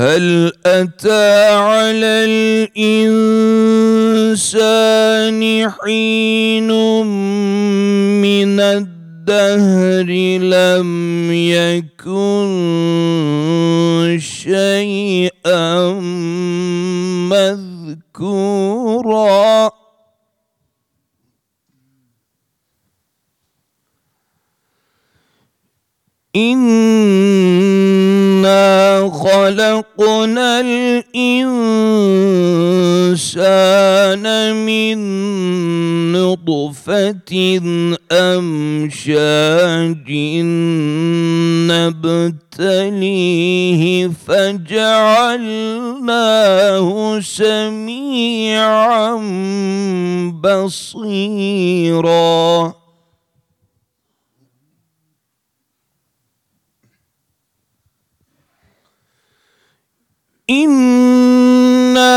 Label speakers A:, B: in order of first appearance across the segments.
A: هل أتى على الإنسان حين من الدهر لم يكن شيئا مذكورا؟ إنا خلقنا الإنسان من نطفة أمشاج نبتليه فجعلناه سميعا بصيرا إنا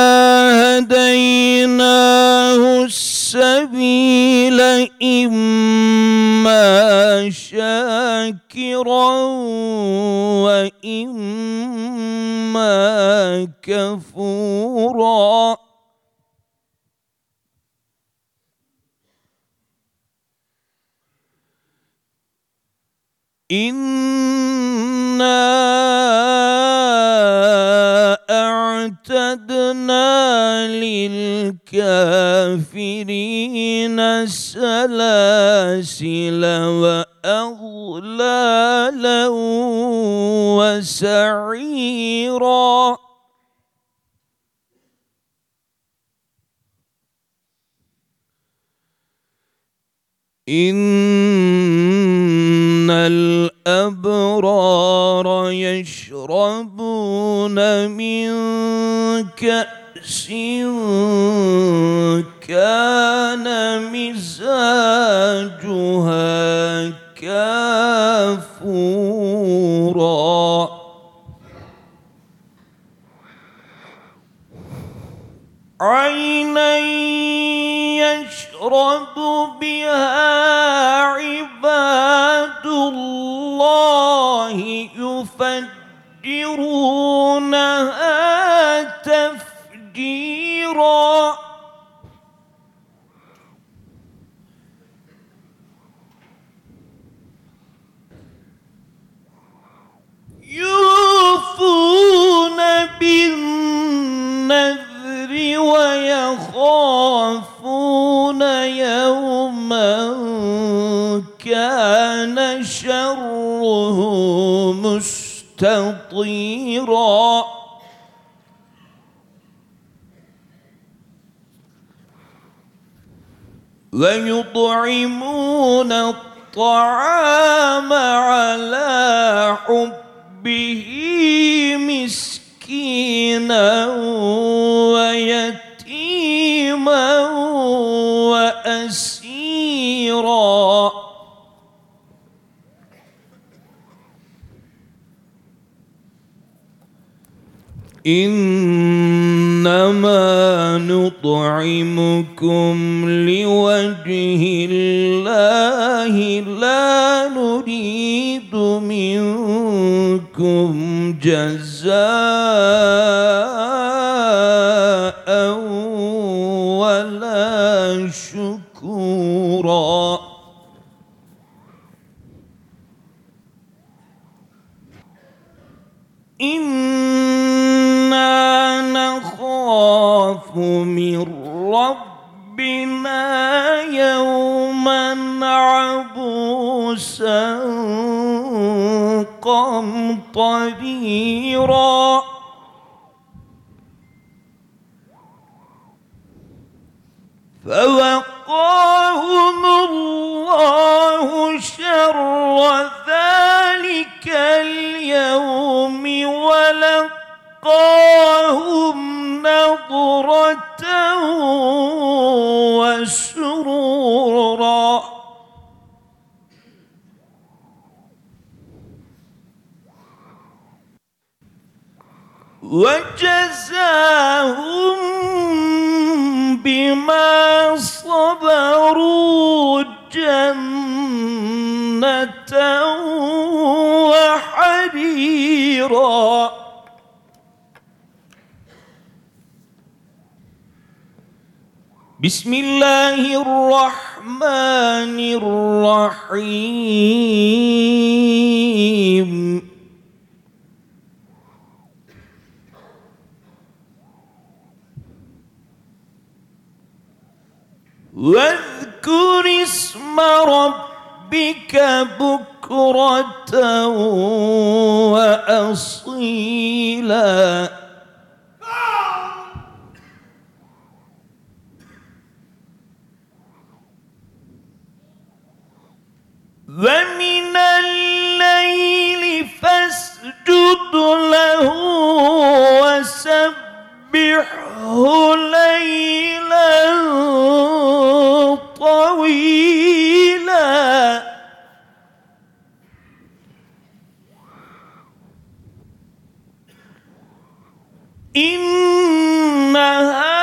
A: هديناه السبيل إما شاكرا وإما كفورا إنا أعتدنا للكافرين سلاسل وأغلالا وسعيرا. إن الأبرار يشربون من كأس كان مزاجها كافورا. عينا يشرب بها ويخافون يوما كان شره مستطيرا. ويطعمون الطعام على حبه مسكينا ويتيما وأسيرا. إنما نطعمكم لوجه الله لا نريد منكم جزاء. عبوسا قمطريرا فوقاهم الله شر ذلك اليوم ولقاهم نضرة وسرورا وجزاهم بما صبروا جنة وحريرا. بسم الله الرحمن الرحيم. واذكر اسم ربك بكرة وأصيلا. ومن الليل فاسجد له نسبحه ليلا طويلا. إنها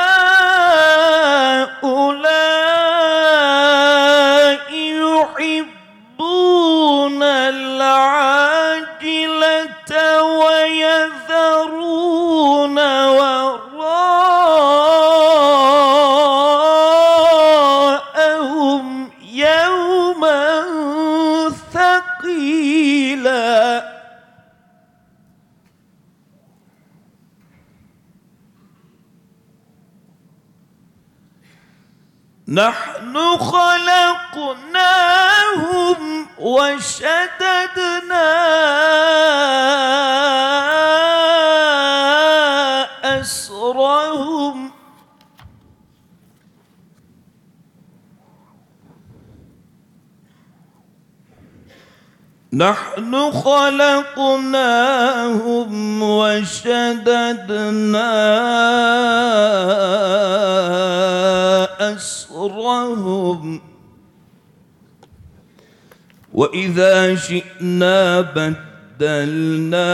A: نحن خلقناهم وشددنا أسرهم. نحن خلقناهم وشددنا أسرهم. وإذا شئنا بدلنا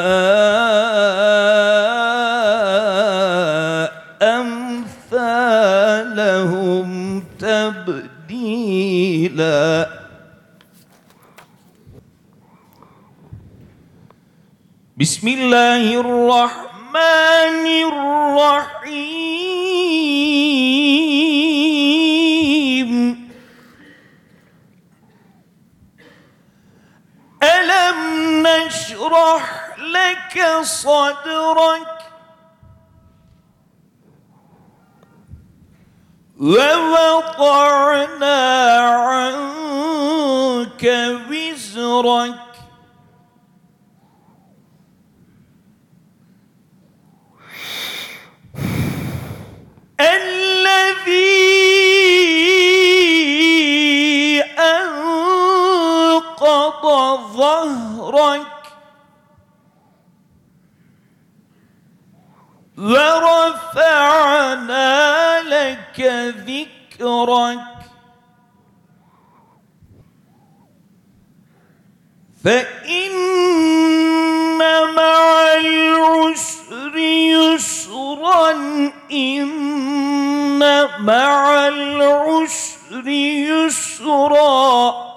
A: أمثالهم تبديلاً. بسم الله الرحمن الرحيم. ألم نشرح لك صدرك؟ ووضعنا عنك وزرك. ظهرك. ورفعنا لك ذكرك. فإن مع العسر يسرا إن مع العسر يسرا.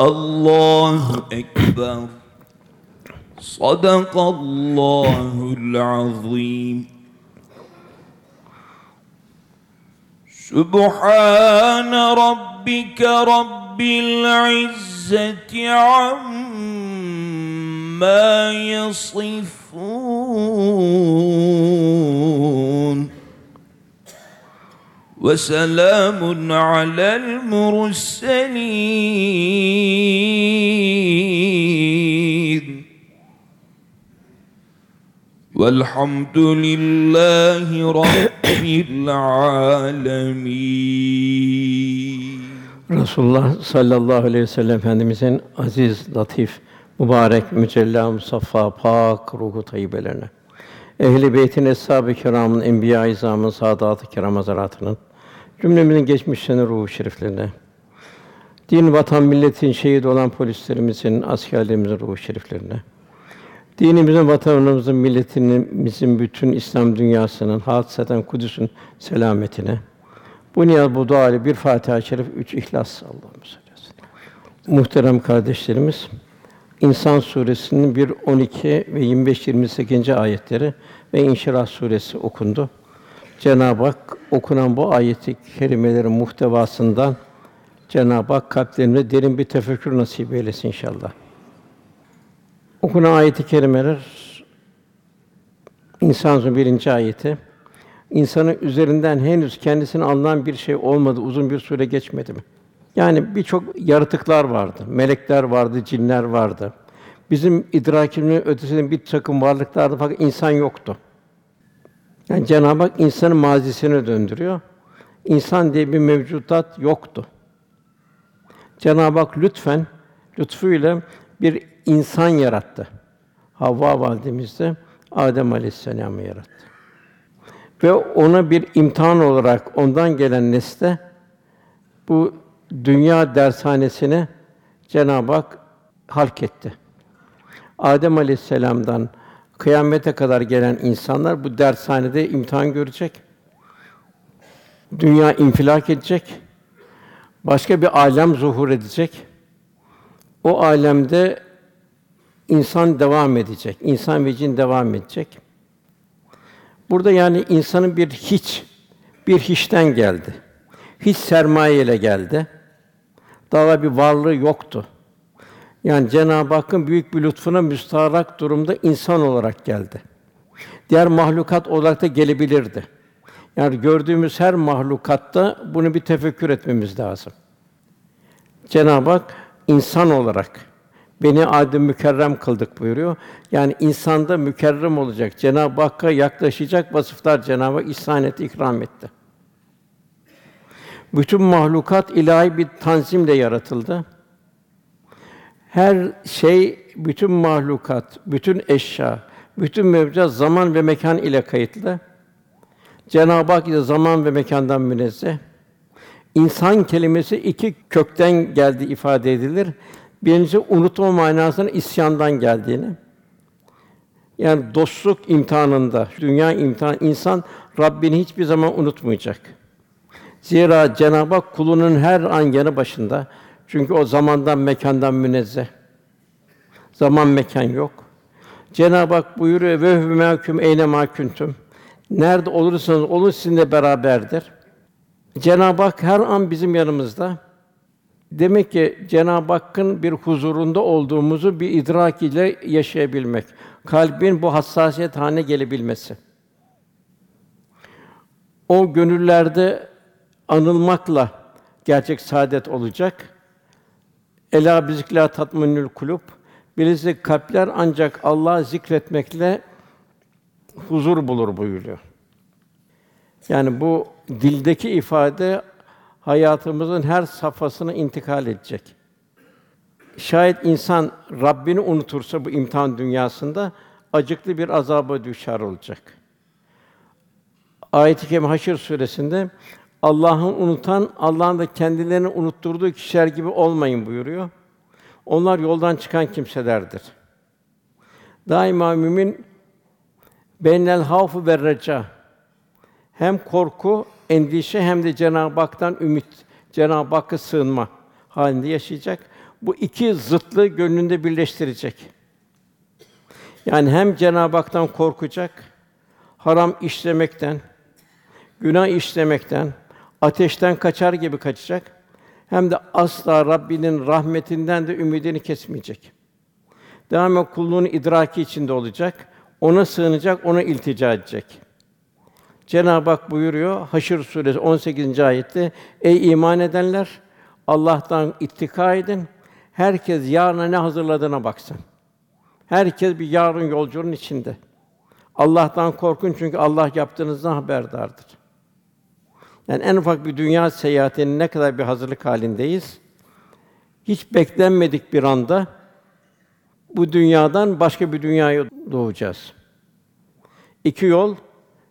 A: الله أكبر. صدق الله العظيم. سبحان ربك رب العزة عما يصفون. وسلام على المرسلين والحمد لله رب العالمين
B: Resulullah sallallahu aleyhi ve sellem Efendimizin aziz, latif, mübarek, mücella, musaffa, pak ruhu tayyibelerine, ehli beytin, eshab-ı kiramın, enbiya-i izamın, saadat-ı kiram hazaratının, cümlemizin geçmişlerinin ruhu şeriflerine, din, vatan, milletin şehit olan polislerimizin, askerlerimizin ruhu şeriflerine, dinimizin, vatanımızın, milletimizin, bütün İslam dünyasının, hadiseden Kudüs'ün selametine, bu niyaz bu dua bir Fatiha-i Şerif, üç İhlas Allah'ım sallallahu aleyhi ve sellem. Muhterem kardeşlerimiz, İnsan suresinin 1 12 ve 25 28. ayetleri ve İnşirah suresi okundu. Cenab-ı Hak okunan bu ayeti kerimelerin muhtevasından Cenab-ı Hak kalplerimize derin bir tefekkür nasip eylesin inşallah. Okunan ayeti kerimeler İnsan birinci ayeti insanın üzerinden henüz kendisine alınan bir şey olmadı, uzun bir süre geçmedi mi? Yani birçok yaratıklar vardı, melekler vardı, cinler vardı. Bizim idrakimizin ötesinde bir takım varlıklar vardı fakat insan yoktu. Yani Cenab-ı Hak insanın mazisine döndürüyor. İnsan diye bir mevcudat yoktu. Cenab-ı Hak lütfen lütfuyla bir insan yarattı. Havva validemizde Adem Aleyhisselam'ı yarattı. Ve ona bir imtihan olarak ondan gelen nesle bu dünya dershanesine Cenab-ı Hak halk etti. Adem Aleyhisselam'dan kıyamete kadar gelen insanlar bu dershanede imtihan görecek. Dünya infilak edecek. Başka bir alem zuhur edecek. O alemde insan devam edecek. İnsan ve cin devam edecek. Burada yani insanın bir hiç, bir hiçten geldi. Hiç sermaye ile geldi. Daha bir varlığı yoktu. Yani Cenab-ı Hakk'ın büyük bir lütfuna müstaharak durumda insan olarak geldi. Diğer mahlukat olarak da gelebilirdi. Yani gördüğümüz her mahlukatta bunu bir tefekkür etmemiz lazım. Cenab-ı Hak insan olarak beni adem mükerrem kıldık buyuruyor. Yani insanda mükerrem olacak, Cenab-ı Hakk'a yaklaşacak vasıflar Cenab-ı Hak ihsan etti, ikram etti. Bütün mahlukat ilahi bir tanzimle yaratıldı. Her şey, bütün mahlukat, bütün eşya, bütün mevcudat zaman ve mekan ile kayıtlı. Cenab-ı Hak ise zaman ve mekandan münezzeh. İnsan kelimesi iki kökten geldi ifade edilir. Birincisi unutma manasının isyandan geldiğini. Yani dostluk imtihanında, dünya imtihan insan Rabbini hiçbir zaman unutmayacak. Zira Cenab-ı Hak kulunun her an yanı başında. Çünkü o zamandan, mekandan münezzeh. Zaman mekan yok. Cenab-ı Hak buyuruyor ve hü mehkum eyne ma kuntum. Nerede olursanız olun sizinle beraberdir. Cenab-ı Hak her an bizim yanımızda. Demek ki Cenab-ı Hakk'ın bir huzurunda olduğumuzu bir idrak ile yaşayabilmek. Kalbin bu hassasiyet haline gelebilmesi. O gönüllerde anılmakla gerçek saadet olacak. Ela bizikla tatminül kulub. Birisi kalpler ancak Allah'ı zikretmekle huzur bulur buyuruyor. Yani bu dildeki ifade hayatımızın her safhasına intikal edecek. Şayet insan Rabbini unutursa bu imtihan dünyasında acıklı bir azaba düşer olacak. Ayet-i kerime Haşr suresinde Allah'ın unutan, Allah'ın da kendilerini unutturduğu kişiler gibi olmayın buyuruyor. Onlar yoldan çıkan kimselerdir. Daima mümin beynel havfu ve reca hem korku, endişe hem de Cenab-ı Hak'tan ümit, Cenab-ı Hakk'a sığınma halinde yaşayacak. Bu iki zıtlığı gönlünde birleştirecek. Yani hem Cenab-ı Hak'tan korkacak, haram işlemekten, günah işlemekten, ateşten kaçar gibi kaçacak. Hem de asla Rabbinin rahmetinden de ümidini kesmeyecek. Daima kulluğun idraki içinde olacak. Ona sığınacak, ona iltica edecek. Cenab-ı Hak buyuruyor Haşr suresi 18. ayette Ey iman edenler Allah'tan ittika edin. Herkes yarına ne hazırladığına baksın. Herkes bir yarın yolculuğun içinde. Allah'tan korkun çünkü Allah yaptığınızdan haberdardır. Yani en ufak bir dünya seyahatinin ne kadar bir hazırlık halindeyiz. Hiç beklenmedik bir anda bu dünyadan başka bir dünyaya doğacağız. İki yol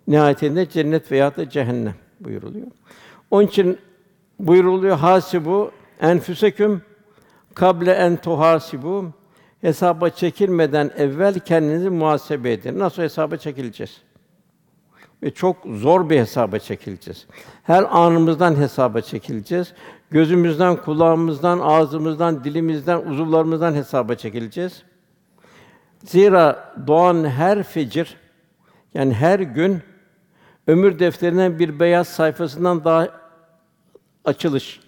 B: nihayetinde cennet veya da cehennem buyuruluyor. Onun için buyuruluyor hasibu enfüseküm kable en tuhasibu hesaba çekilmeden evvel kendinizi muhasebe edin. Nasıl hesaba çekileceğiz? Ve çok zor bir hesaba çekileceğiz. Her anımızdan hesaba çekileceğiz. Gözümüzden, kulağımızdan, ağzımızdan, dilimizden, uzuvlarımızdan hesaba çekileceğiz. Zira doğan her fecir yani her gün ömür defterinden bir beyaz sayfasından daha açılış.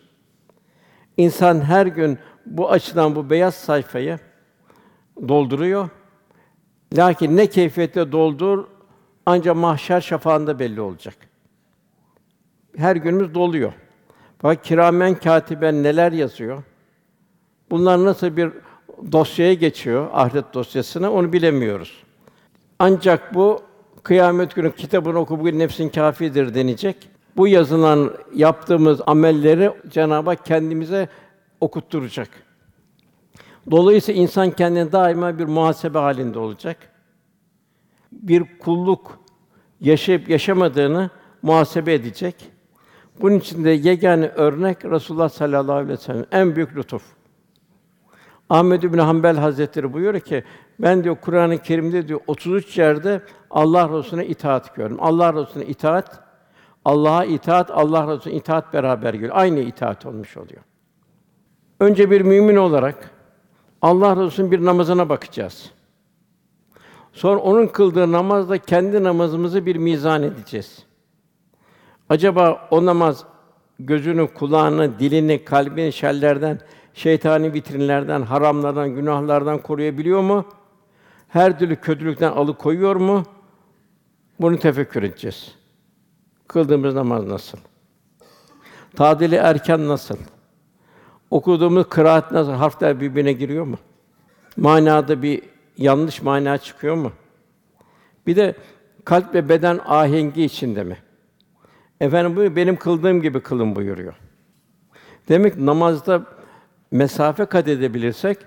B: İnsan her gün bu açıdan bu beyaz sayfayı dolduruyor. Lakin ne keyfiyette doldur ancak mahşer şafağında belli olacak. Her günümüz doluyor. Bak kiramen katiben neler yazıyor? Bunlar nasıl bir dosyaya geçiyor, ahiret dosyasına onu bilemiyoruz. Ancak bu kıyamet günü kitabını oku bugün nefsin kâfidir denecek. Bu yazılan yaptığımız amelleri Cenab-ı Hak kendimize okutturacak. Dolayısıyla insan kendini daima bir muhasebe halinde olacak. Bir kulluk yaşayıp yaşamadığını muhasebe edecek. Bunun için de yegane örnek Resulullah sallallahu aleyhi ve sellem en büyük lütuf. Ahmed bin Hanbel Hazretleri buyuruyor ki ben diyor Kur'an-ı Kerim'de diyor 33 yerde Allah Resulüne itaat gördüm. Allah Resulüne itaat, Allah'a itaat, Allah Resulüne itaat beraber geliyor. Aynı itaat olmuş oluyor. Önce bir mümin olarak Allah Resulü'nün bir namazına bakacağız. Sonra onun kıldığı namazla kendi namazımızı bir mizan edeceğiz. Acaba o namaz gözünü, kulağını, dilini, kalbini şerlerden, şeytani vitrinlerden, haramlardan, günahlardan koruyabiliyor mu? Her türlü kötülükten alıkoyuyor mu? Bunu tefekkür edeceğiz. Kıldığımız namaz nasıl? Tadili erken nasıl? Okuduğumuz kıraat nasıl? Harfler birbirine giriyor mu? Manada bir yanlış mana çıkıyor mu? Bir de kalp ve beden ahengi içinde mi? Efendim buyuruyor, benim kıldığım gibi kılın buyuruyor. Demek namazda mesafe kat edebilirsek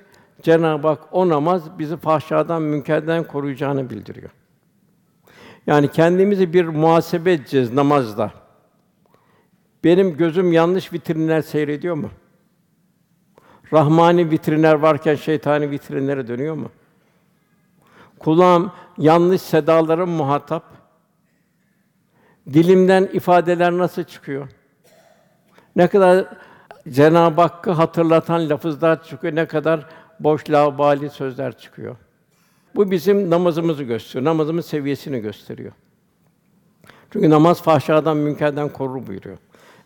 B: Cenab-ı Hak o namaz bizi fahşadan, münkerden koruyacağını bildiriyor. Yani kendimizi bir muhasebe edeceğiz namazda. Benim gözüm yanlış vitrinler seyrediyor mu? Rahmani vitrinler varken şeytani vitrinlere dönüyor mu? Kulağım yanlış sedaların muhatap. Dilimden ifadeler nasıl çıkıyor? Ne kadar Cenab-ı Hakk'ı hatırlatan lafızlar çıkıyor, ne kadar boş laubali sözler çıkıyor. Bu bizim namazımızı gösteriyor, namazımın seviyesini gösteriyor. Çünkü namaz fahşadan, münkerden korur buyuruyor.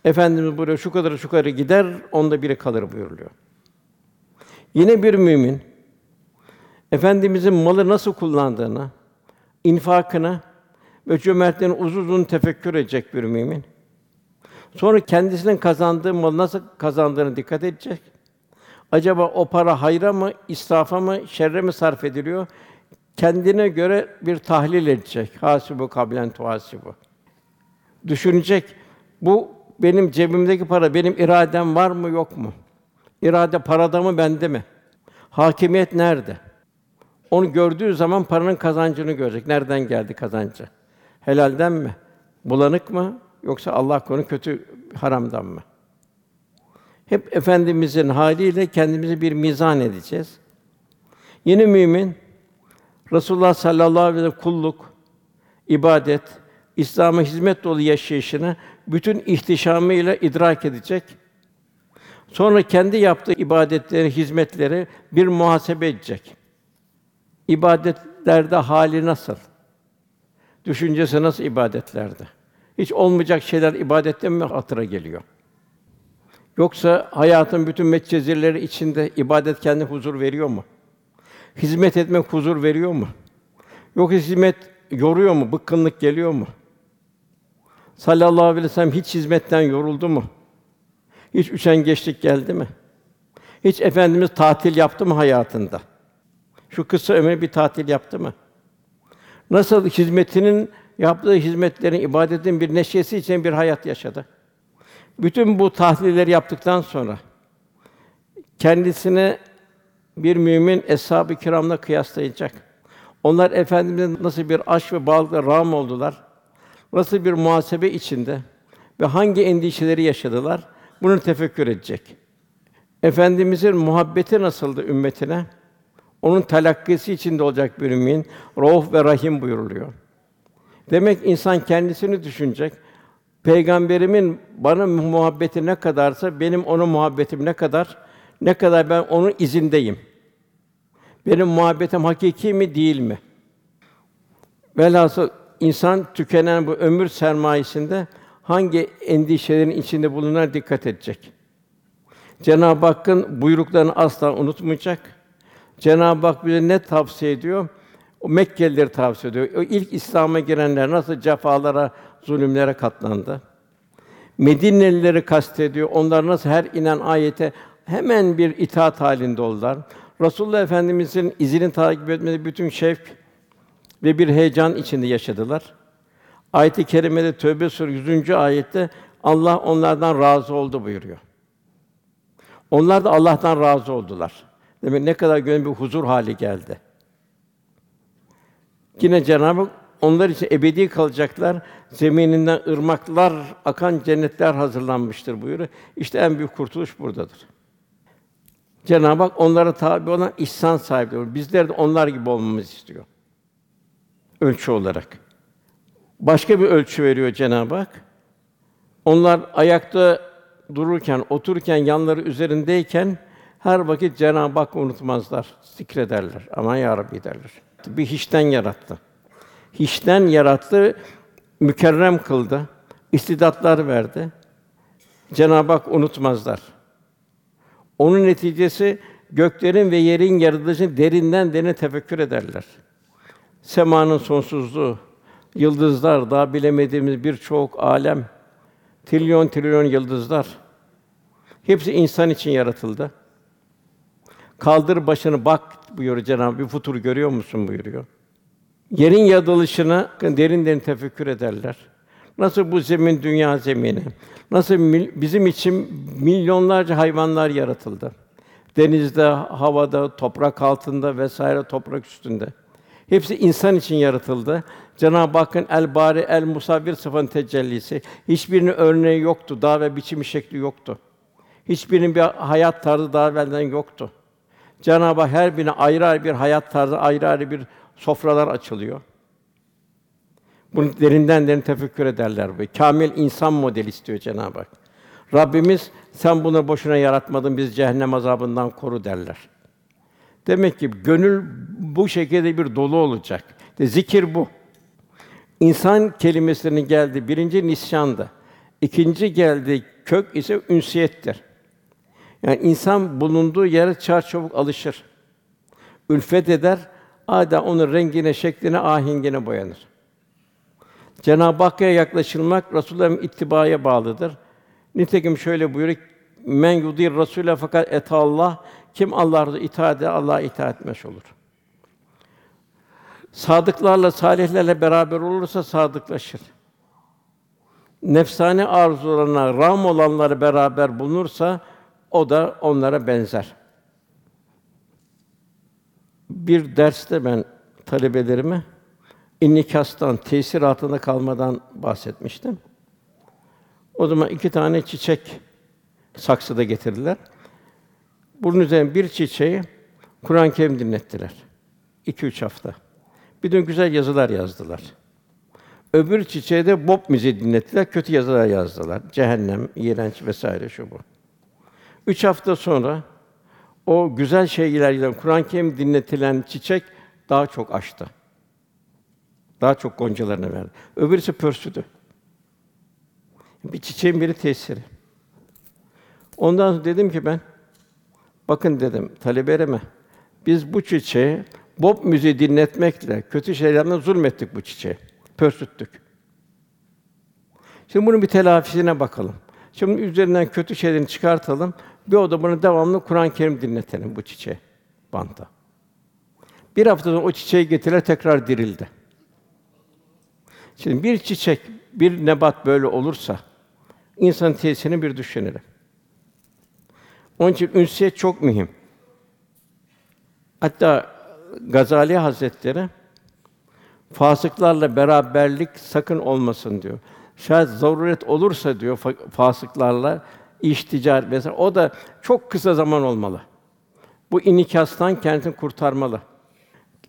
B: Efendimiz buyuruyor, şu kadar şu kadar gider, onda biri kalır buyuruluyor. Yine bir mümin Efendimizin malı nasıl kullandığını, infakını ve cömertliğini uzun uzun tefekkür edecek bir mümin. Sonra kendisinin kazandığı malı nasıl kazandığını dikkat edecek. Acaba o para hayra mı, israfa mı, şerre mi sarf ediliyor? Kendine göre bir tahlil edecek. Hasibu kablen tuhasibu. Düşünecek. Bu benim cebimdeki para benim iradem var mı yok mu? İrade parada mı bende mi? Hakimiyet nerede? Onu gördüğü zaman paranın kazancını görecek. Nereden geldi kazancı? Helalden mi? Bulanık mı? Yoksa Allah konu kötü haramdan mı? Hep efendimizin haliyle kendimizi bir mizan edeceğiz. Yeni mümin Resulullah sallallahu aleyhi ve sellem kulluk, ibadet, İslam'a hizmet dolu yaşayışını bütün ihtişamıyla idrak edecek. Sonra kendi yaptığı ibadetleri, hizmetleri bir muhasebe edecek. İbadetlerde hali nasıl? Düşüncesi nasıl ibadetlerde? Hiç olmayacak şeyler ibadette mi hatıra geliyor? Yoksa hayatın bütün metcezirleri içinde ibadet kendi huzur veriyor mu? Hizmet etmek huzur veriyor mu? Yoksa hizmet yoruyor mu? Bıkkınlık geliyor mu? Sallallahu aleyhi ve sellem hiç hizmetten yoruldu mu? Hiç üşengeçlik geldi mi? Hiç efendimiz tatil yaptı mı hayatında? Şu kısa ömür bir tatil yaptı mı? Nasıl hizmetinin yaptığı hizmetlerin, ibadetin bir neşesi için bir hayat yaşadı. Bütün bu tahlilleri yaptıktan sonra kendisine bir mümin eshab-ı kiramla kıyaslayacak. Onlar efendimizin nasıl bir aşk ve bağlılıkla rağm oldular? Nasıl bir muhasebe içinde ve hangi endişeleri yaşadılar? Bunu tefekkür edecek. Efendimizin muhabbeti nasıldı ümmetine? Onun talakkisi içinde olacak bir mümin, Rauf ve Rahim buyuruluyor. Demek insan kendisini düşünecek. Peygamberimin bana muhabbeti ne kadarsa benim ona muhabbetim ne kadar, ne kadar ben onun izindeyim. Benim muhabbetim hakiki mi değil mi? Velhasıl insan tükenen bu ömür sermayesinde hangi endişelerin içinde bulunan dikkat edecek. Cenab-ı Hakk'ın buyruklarını asla unutmayacak. Cenab-ı Hak bize ne tavsiye ediyor? O Mekkelileri tavsiye ediyor. O ilk İslam'a girenler nasıl cefalara, zulümlere katlandı? Medinelileri kastediyor. Onlar nasıl her inen ayete hemen bir itaat halinde oldular. Resulullah Efendimizin izini takip etmede bütün şevk ve bir heyecan içinde yaşadılar. Ayet-i kerimede Tövbe Suresi 100. ayette Allah onlardan razı oldu buyuruyor. Onlar da Allah'tan razı oldular. Demek ne kadar gönül bir huzur hali geldi. Yine Cenab-ı Hak onlar için ebedi kalacaklar. Zemininden ırmaklar akan cennetler hazırlanmıştır buyuruyor. İşte en büyük kurtuluş buradadır. Cenab-ı Hak onlara tabi olan ihsan sahipleri. Bizler de onlar gibi olmamızı istiyor. Ölçü olarak. Başka bir ölçü veriyor Cenab-ı Hak. Onlar ayakta dururken, otururken, yanları üzerindeyken her vakit Cenab-ı Hakk'ı unutmazlar, zikrederler. Aman ya Rabbi derler. Bir hiçten yarattı. Hiçten yarattı, mükerrem kıldı, istidatlar verdi. Cenab-ı Hak unutmazlar. Onun neticesi göklerin ve yerin yaratılışını derinden derine tefekkür ederler. Semanın sonsuzluğu, yıldızlar, daha bilemediğimiz birçok alem, trilyon trilyon yıldızlar. Hepsi insan için yaratıldı. Kaldır başını bak buyuruyor Cenab-ı Bir futur görüyor musun buyuruyor. Yerin yaratılışını derin derin tefekkür ederler. Nasıl bu zemin dünya zemini? Nasıl bizim için milyonlarca hayvanlar yaratıldı. Denizde, havada, toprak altında vesaire toprak üstünde. Hepsi insan için yaratıldı. Cenab-ı Hakk'ın el bari el musavvir sıfatının tecellisi. Hiçbirinin örneği yoktu. Daha ve biçimi şekli yoktu. Hiçbirinin bir hayat tarzı daha evvelden yoktu. Cenab-ı Hak her birine ayrı ayrı bir hayat tarzı, ayrı ayrı bir sofralar açılıyor. Bunu derinden derin tefekkür ederler bu. Kamil insan modeli istiyor Cenab-ı Hak. Rabbimiz sen bunu boşuna yaratmadın, biz cehennem azabından koru derler. Demek ki gönül bu şekilde bir dolu olacak. De zikir bu. İnsan kelimesinin geldi birinci nisyandı. İkinci geldi kök ise ünsiyettir. Yani insan bulunduğu yere çarçabuk alışır. Ülfet eder, ada onun rengine, şekline, ahengine boyanır. Cenab-ı Hakk'a yaklaşılmak Resulullah'ın ittibaya bağlıdır. Nitekim şöyle buyuruyor: Men yudir Rasûle fakat et Allah kim Allah'a itaat eder, Allah'a itaat etmiş olur. Sadıklarla, salihlerle beraber olursa sadıklaşır. Nefsane arzularına ram olanları beraber bulunursa o da onlara benzer. Bir derste ben talebelerime innikastan, tesir altında kalmadan bahsetmiştim. O zaman iki tane çiçek saksıda getirdiler. Bunun üzerine bir çiçeği Kur'an-ı Kerim dinlettiler. İki üç hafta. Bir de güzel yazılar yazdılar. Öbür çiçeğe de bop müziği dinlettiler, kötü yazılar yazdılar. Cehennem, iğrenç vesaire şu bu. Üç hafta sonra o güzel şeylerle Kur'an-ı Kerim dinletilen çiçek daha çok açtı. Daha çok goncalarını verdi. Öbürüsü pörsüdü. Bir çiçeğin biri tesiri. Ondan sonra dedim ki ben, bakın dedim talebelerime, biz bu çiçeği bop müziği dinletmekle, kötü şeylerle zulmettik bu çiçeği. Pörsüttük. Şimdi bunun bir telafisine bakalım. Şimdi üzerinden kötü şeylerini çıkartalım. Bir oda devamlı Kur'an-ı Kerim dinletelim bu çiçeğe, banta. Bir hafta sonra o çiçeği getirir tekrar dirildi. Şimdi bir çiçek, bir nebat böyle olursa insan tesirini bir düşünelim. Onun için ünsiyet çok mühim. Hatta Gazali Hazretleri fasıklarla beraberlik sakın olmasın diyor. Şayet zaruret olursa diyor fa- fasıklarla iş ticaret vesaire o da çok kısa zaman olmalı. Bu inikastan kendini kurtarmalı.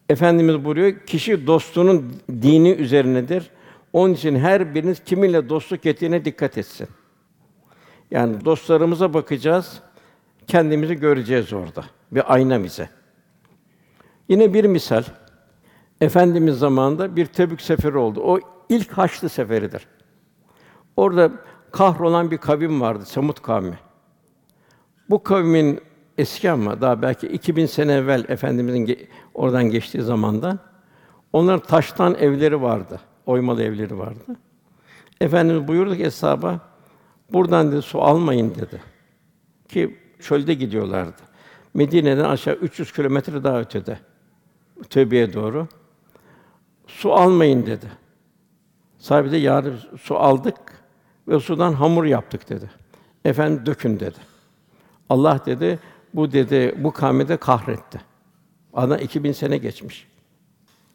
B: Efendimiz buyuruyor, kişi dostunun dini üzerinedir. Onun için her biriniz kiminle dostluk ettiğine dikkat etsin. Yani dostlarımıza bakacağız, kendimizi göreceğiz orada. Bir ayna bize. Yine bir misal. Efendimiz zamanında bir Tebük seferi oldu. O ilk Haçlı seferidir. Orada kahrolan bir kavim vardı, Semut kavmi. Bu kavmin eski ama daha belki 2000 sene evvel efendimizin ge- oradan geçtiği zamanda onların taştan evleri vardı. Oymalı evleri vardı. Efendimiz buyurdu ki hesaba buradan dedi su almayın dedi. Ki çölde gidiyorlardı. Medine'den aşağı 300 kilometre daha ötede. Tövbe'ye doğru. Su almayın dedi. Sahibi de yarın su aldık ve sudan hamur yaptık dedi. Efendim dökün dedi. Allah dedi bu dedi bu kavmi kahretti. Ana 2000 sene geçmiş.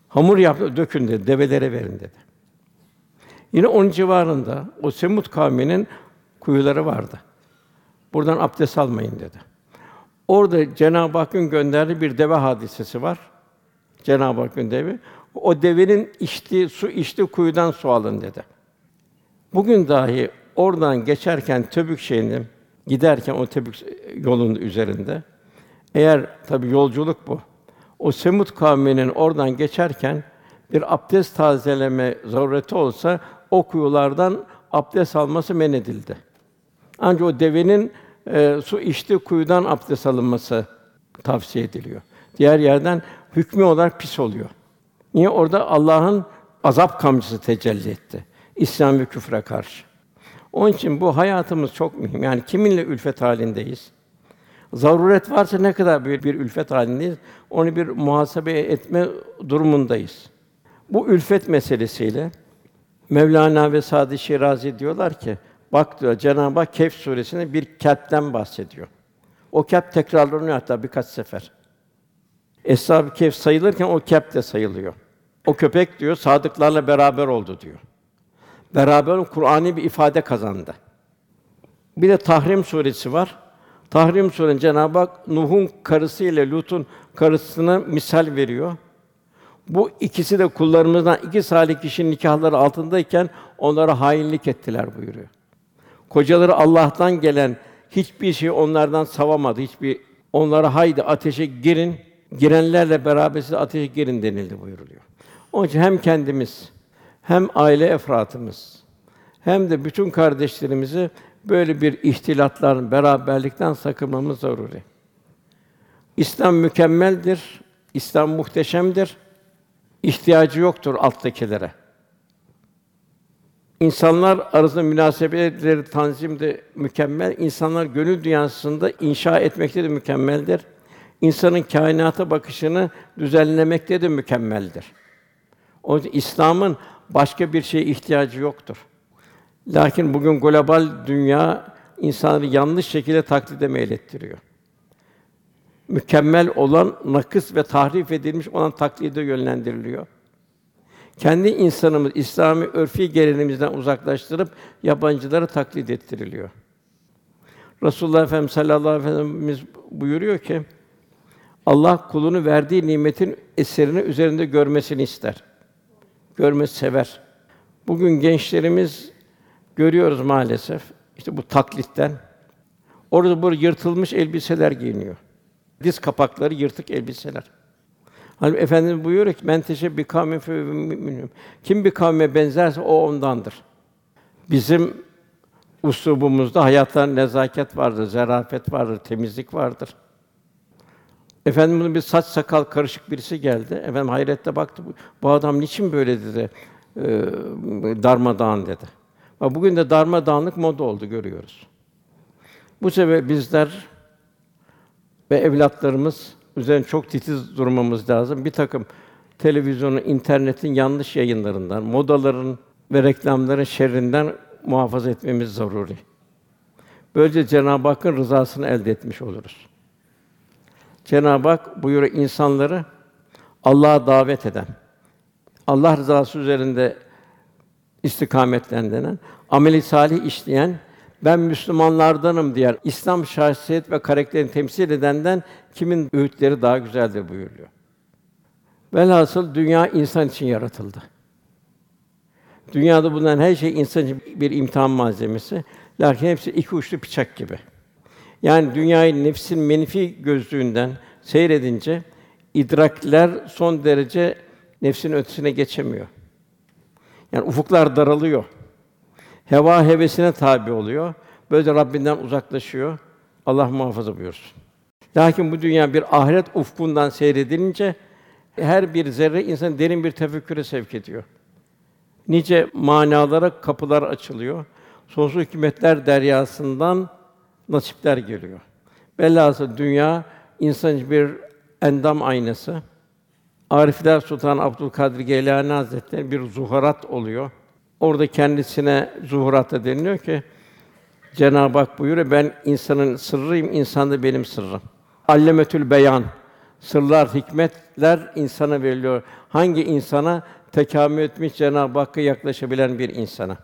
B: Hamur yaptı dökün dedi. Develere verin dedi. Yine onun civarında o Semut kavminin kuyuları vardı. Buradan abdest almayın dedi. Orada Cenab-ı Hakk'ın gönderdiği bir deve hadisesi var. Cenab-ı Hakk'ın devi. O devenin içtiği su içtiği kuyudan su alın dedi. Bugün dahi oradan geçerken Töbük şeyinde giderken o Töbük yolunun üzerinde eğer tabi yolculuk bu. O Semut kavminin oradan geçerken bir abdest tazeleme zarureti olsa o kuyulardan abdest alması men edildi. Ancak o devenin e, su içtiği kuyudan abdest alınması tavsiye ediliyor. Diğer yerden hükmü olarak pis oluyor. Niye orada Allah'ın azap kamçısı tecelli etti. İslam ve küfre karşı. Onun için bu hayatımız çok mühim. Yani kiminle ülfet halindeyiz? Zaruret varsa ne kadar büyük bir ülfet halindeyiz, onu bir muhasebe etme durumundayız. Bu ülfet meselesiyle Mevlana ve Sadi Şirazi diyorlar ki, bak diyor Cenab-ı Hak Kehf suresinde bir kalpten bahsediyor. O kalp tekrarlanıyor hatta birkaç sefer. Eshab-ı Kehf sayılırken o kalp de sayılıyor. O köpek diyor sadıklarla beraber oldu diyor. Beraber Kur'an'i bir ifade kazandı. Bir de Tahrim suresi var. Tahrim suresi Cenab-ı Hak Nuh'un karısı ile Lut'un karısına misal veriyor. Bu ikisi de kullarımızdan iki salih kişinin nikahları altındayken onlara hainlik ettiler buyuruyor. Kocaları Allah'tan gelen hiçbir şey onlardan savamadı. Hiçbir onlara haydi ateşe girin, girenlerle beraber siz ateşe girin denildi buyuruluyor. Onun için hem kendimiz hem aile efratımız hem de bütün kardeşlerimizi böyle bir ihtilatların beraberlikten sakınmamız zaruri. İslam mükemmeldir, İslam muhteşemdir. İhtiyacı yoktur alttakilere. İnsanlar arasında münasebetleri tanzim de mükemmel. İnsanlar gönül dünyasında inşa etmekte de mükemmeldir. İnsanın kainata bakışını düzenlemekte de mükemmeldir. O İslam'ın başka bir şeye ihtiyacı yoktur. Lakin bugün global dünya insanları yanlış şekilde taklide meylettiriyor. Mükemmel olan nakıs ve tahrif edilmiş olan taklide yönlendiriliyor. Kendi insanımız İslami örfi geleneğimizden uzaklaştırıp yabancılara taklit ettiriliyor. Resulullah Efendimiz sallallahu aleyhi ve sellemiz buyuruyor ki Allah kulunu verdiği nimetin eserini üzerinde görmesini ister. Görmesi sever. Bugün gençlerimiz görüyoruz maalesef. İşte bu taklitten orada bu yırtılmış elbiseler giyiniyor. Diz kapakları yırtık elbiseler. Hani Efendimiz buyuruyor ki men teşebbi kavmin fe huve mü'minun. Kim bir kavme benzerse o ondandır. Bizim uslubumuzda hayattan nezaket vardır, zarafet vardır, temizlik vardır. Efendimizin bir saç sakal karışık birisi geldi. Efendim hayrette baktı. Bu adam niçin böyle dedi? E, darmadağın dedi. Ama bugün de darmadağınlık moda oldu görüyoruz. Bu sebeple bizler ve evlatlarımız üzerine çok titiz durmamız lazım. Bir takım televizyonun, internetin yanlış yayınlarından, modaların ve reklamların şerrinden muhafaza etmemiz zaruri. Böylece Cenab-ı Hakk'ın rızasını elde etmiş oluruz. Cenab-ı Hak buyuruyor insanları Allah'a davet eden, Allah rızası üzerinde istikametlendenen, ameli salih işleyen, ben Müslümanlardanım diyen, İslam şahsiyet ve karakterini temsil edenden kimin öğütleri daha güzeldir buyuruyor. Velhasıl dünya insan için yaratıldı. Dünyada bulunan her şey insan için bir imtihan malzemesi. Lakin hepsi iki uçlu bıçak gibi. Yani dünyayı nefsin menfi gözlüğünden seyredince idrakler son derece nefsin ötesine geçemiyor. Yani ufuklar daralıyor. Heva hevesine tabi oluyor. Böylece Rabbinden uzaklaşıyor. Allah muhafaza buyursun. Lakin bu dünya bir ahiret ufkundan seyredilince her bir zerre insanı derin bir tefekküre sevk ediyor. Nice manalara kapılar açılıyor. Sonsuz hikmetler deryasından nasipler geliyor. Velhâsıl dünya insan bir endam aynası. Arifler Sultan Abdülkadir Geylani Hazretleri bir zuhurat oluyor. Orada kendisine zuhuratta deniliyor ki Cenab-ı Hak buyuruyor ben insanın sırrıyım, insan da benim sırrım. Allemetül beyan sırlar, hikmetler insana veriliyor. Hangi insana tekamül etmiş Cenab-ı Hakk'a yaklaşabilen bir insana.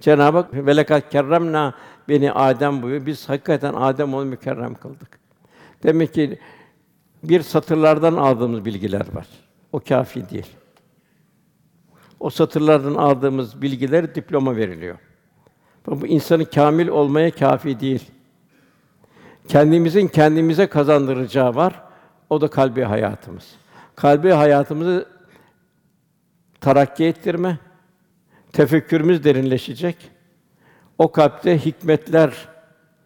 B: Cenab-ı Hak velekat kerremna beni Adem buyuruyor. Biz hakikaten Adem onu mükerrem kıldık. Demek ki bir satırlardan aldığımız bilgiler var. O kafi değil. O satırlardan aldığımız bilgiler diploma veriliyor. Bu insanı kamil olmaya kafi değil. Kendimizin kendimize kazandıracağı var. O da kalbi hayatımız. Kalbi hayatımızı tarakki ettirme, tefekkürümüz derinleşecek. O kalpte hikmetler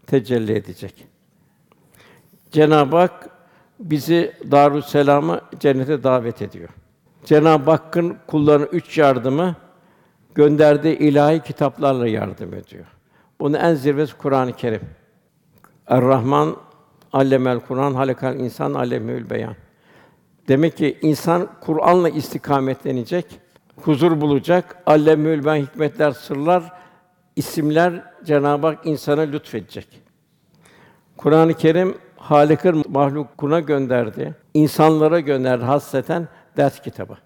B: tecelli edecek. Cenab-ı Hak bizi Darüsselam'a cennete davet ediyor. Cenab-ı Hakk'ın kullarına üç yardımı gönderdiği ilahi kitaplarla yardım ediyor. Bunun en zirvesi Kur'an-ı Kerim. Er-Rahman allemel Kur'an halakal insan allemül beyan. Demek ki insan Kur'an'la istikametlenecek, huzur bulacak, allemül beyan hikmetler, sırlar, isimler Cenab-ı Hak insana lütfedecek. Kur'an-ı Kerim Halık'ın mahlukuna gönderdi, insanlara gönderdi hasreten ders kitabı.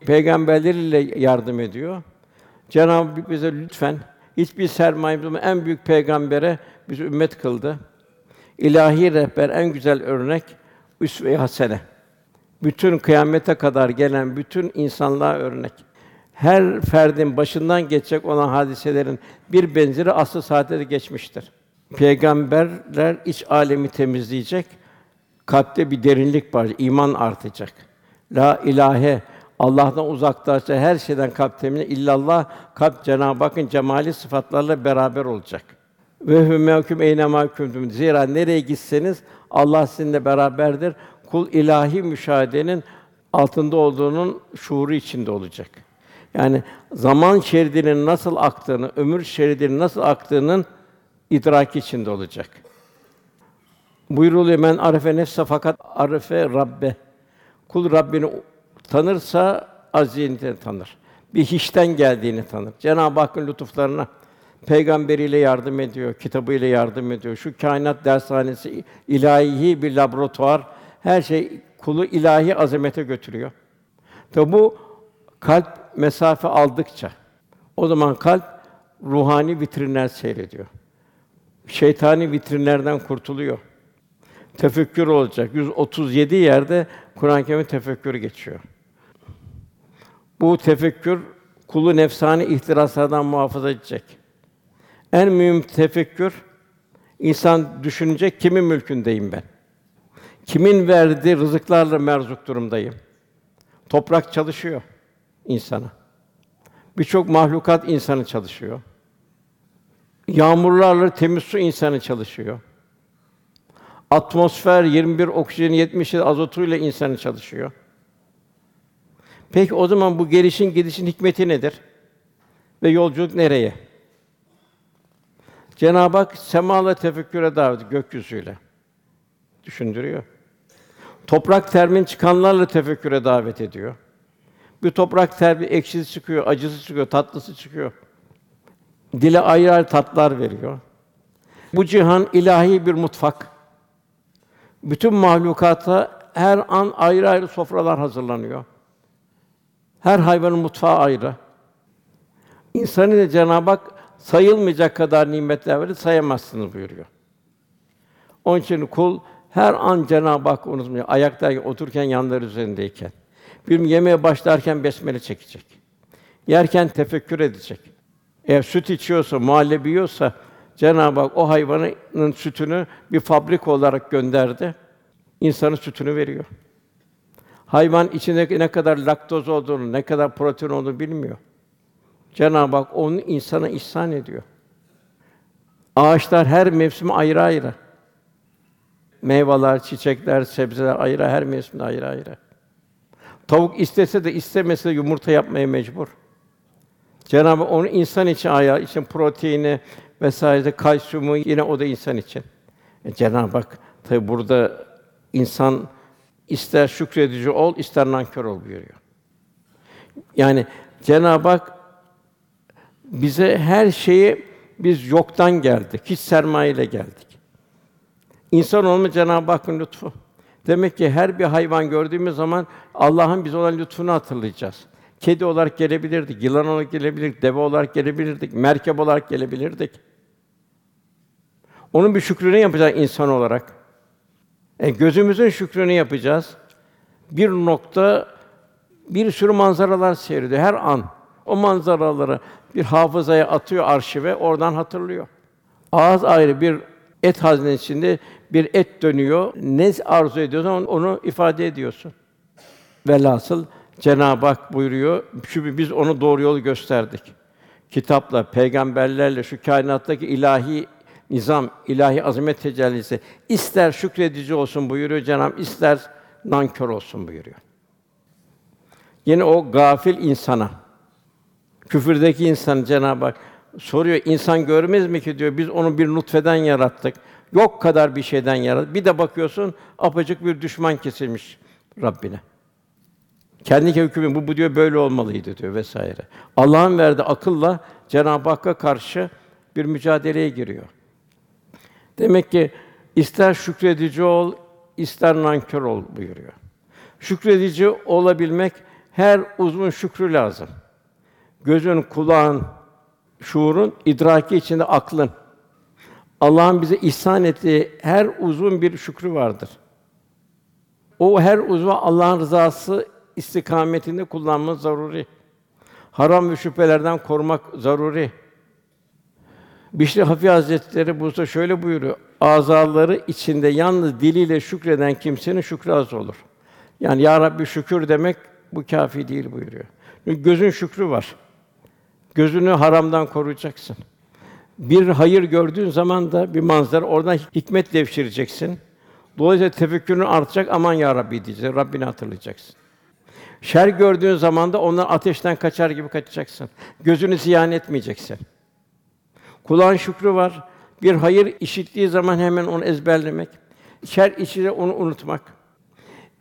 B: Peygamberleriyle yardım ediyor. Cenab-ı Hak bize lütfen hiçbir sermayemiz en büyük peygambere bizi ümmet kıldı. İlahi rehber en güzel örnek üsve-i hasene. Bütün kıyamete kadar gelen bütün insanlığa örnek. Her ferdin başından geçecek olan hadiselerin bir benzeri asıl saatte geçmiştir. Peygamberler iç alemi temizleyecek, kalpte bir derinlik var, iman artacak. La ilahe Allah'tan uzaklaşacak her şeyden kalp temizle illallah kalp Cenab-ı Hakk'ın cemali sıfatlarla beraber olacak. Ve hümeküm eyne mahkumdum. Zira nereye gitseniz Allah sizinle beraberdir. Kul ilahi müşahedenin altında olduğunun şuuru içinde olacak. Yani zaman şeridinin nasıl aktığını, ömür şeridinin nasıl aktığının idraki içinde olacak. Buyuruluyor men arefe nefse fakat arefe rabbe. Kul Rabbini tanırsa aziyetini tanır. Bir hiçten geldiğini tanır. Cenab-ı Hakk'ın lütuflarına peygamberiyle yardım ediyor, kitabıyla yardım ediyor. Şu kainat dershanesi ilahi bir laboratuvar. Her şey kulu ilahi azamete götürüyor. Tabi bu kalp mesafe aldıkça o zaman kalp ruhani vitrinler seyrediyor. Şeytani vitrinlerden kurtuluyor. Tefekkür olacak. 137 yerde Kur'an-ı Kerim tefekkürü geçiyor. Bu tefekkür kulu nefsani ihtiraslardan muhafaza edecek. En mühim tefekkür insan düşünecek kimin mülkündeyim ben? Kimin verdiği rızıklarla merzuk durumdayım? Toprak çalışıyor insana. Birçok mahlukat insanı çalışıyor. Yağmurlarla temiz su insanı çalışıyor. Atmosfer 21 oksijen 70 azotuyla insanı çalışıyor. Peki o zaman bu gelişin gidişin hikmeti nedir? Ve yolculuk nereye? Cenab-ı Hak semâla tefekküre davet gökyüzüyle düşündürüyor. Toprak termin çıkanlarla tefekküre davet ediyor. Bir toprak terbi ekşisi çıkıyor, acısı çıkıyor, tatlısı çıkıyor. Dile ayrı ayrı tatlar veriyor. Bu cihan ilahi bir mutfak. Bütün mahlukata her an ayrı ayrı sofralar hazırlanıyor. Her hayvanın mutfağı ayrı. İnsanı da Cenab-ı Hak sayılmayacak kadar nimetler verir, sayamazsınız buyuruyor. Onun için kul her an Cenab-ı Hak unutmuyor. Ayaktayken, otururken, yanları üzerindeyken. Bir yemeğe başlarken besmele çekecek. Yerken tefekkür edecek. Eğer süt içiyorsa, muhallebi yiyorsa Cenab-ı Hak o hayvanın sütünü bir fabrika olarak gönderdi. İnsanın sütünü veriyor. Hayvan içinde ne kadar laktoz olduğunu, ne kadar protein olduğunu bilmiyor. Cenab-ı Hak onu insana ihsan ediyor. Ağaçlar her mevsim ayrı ayrı. Meyveler, çiçekler, sebzeler ayrı, her mevsimde ayrı ayrı. Tavuk istese de istemese de yumurta yapmaya mecbur. Cenab-ı onu insan için ayağı için proteini vesaire kalsiyumu yine o da insan için. E, Cenab-ı Hak tabi burada insan ister şükredici ol, ister nankör ol buyuruyor. Yani Cenab-ı Hak bize her şeyi biz yoktan geldik, hiç sermayeyle geldik. İnsan olma Cenab-ı Hakk'ın lütfu. Demek ki her bir hayvan gördüğümüz zaman Allah'ın bize olan lütfunu hatırlayacağız. Kedi olarak gelebilirdik, yılan olarak gelebilirdik, deve olarak gelebilirdik, merkep olarak gelebilirdik. Onun bir şükrünü yapacağız insan olarak. E, gözümüzün şükrünü yapacağız. Bir nokta bir sürü manzaralar seyrediyor her an. O manzaraları bir hafızaya atıyor arşive, oradan hatırlıyor. Ağız ayrı bir et haznesinde bir et dönüyor. Ne arzu ediyorsan onu ifade ediyorsun. Velhasıl Cenab-ı Hak buyuruyor, şu biz onu doğru yolu gösterdik. Kitapla, peygamberlerle şu kainattaki ilahi nizam, ilahi azamet tecellisi ister şükredici olsun buyuruyor Cenab-ı Hak, ister nankör olsun buyuruyor. Yine o gafil insana, küfürdeki insan Cenab-ı Hak soruyor, insan görmez mi ki diyor, biz onu bir nutfeden yarattık. Yok kadar bir şeyden yarattık. Bir de bakıyorsun, apacık bir düşman kesilmiş Rabbine. Kendi hükmü bu, bu diyor böyle olmalıydı diyor vesaire. Allah'ın verdiği akılla Cenab-ı Hakk'a karşı bir mücadeleye giriyor. Demek ki ister şükredici ol, ister nankör ol buyuruyor. Şükredici olabilmek her uzun şükrü lazım. Gözün, kulağın, şuurun, idraki içinde aklın. Allah'ın bize ihsan ettiği her uzun bir şükrü vardır. O her uzva Allah'ın rızası istikametinde kullanmamız zaruri. Haram ve şüphelerden korumak zaruri. Bişri Hafi Hazretleri burada şöyle buyuruyor. Azaları içinde yalnız diliyle şükreden kimsenin şükrü az olur. Yani ya Rabbi şükür demek bu kafi değil buyuruyor. Çünkü gözün şükrü var. Gözünü haramdan koruyacaksın. Bir hayır gördüğün zaman da bir manzara oradan hikmet devşireceksin. Dolayısıyla tefekkürün artacak. Aman ya Rabbi diyeceksin. Rabbini hatırlayacaksın. Şer gördüğün zaman da ondan ateşten kaçar gibi kaçacaksın. Gözünü ziyan etmeyeceksin. Kulağın şükrü var. Bir hayır işittiği zaman hemen onu ezberlemek. Şer içinde onu unutmak.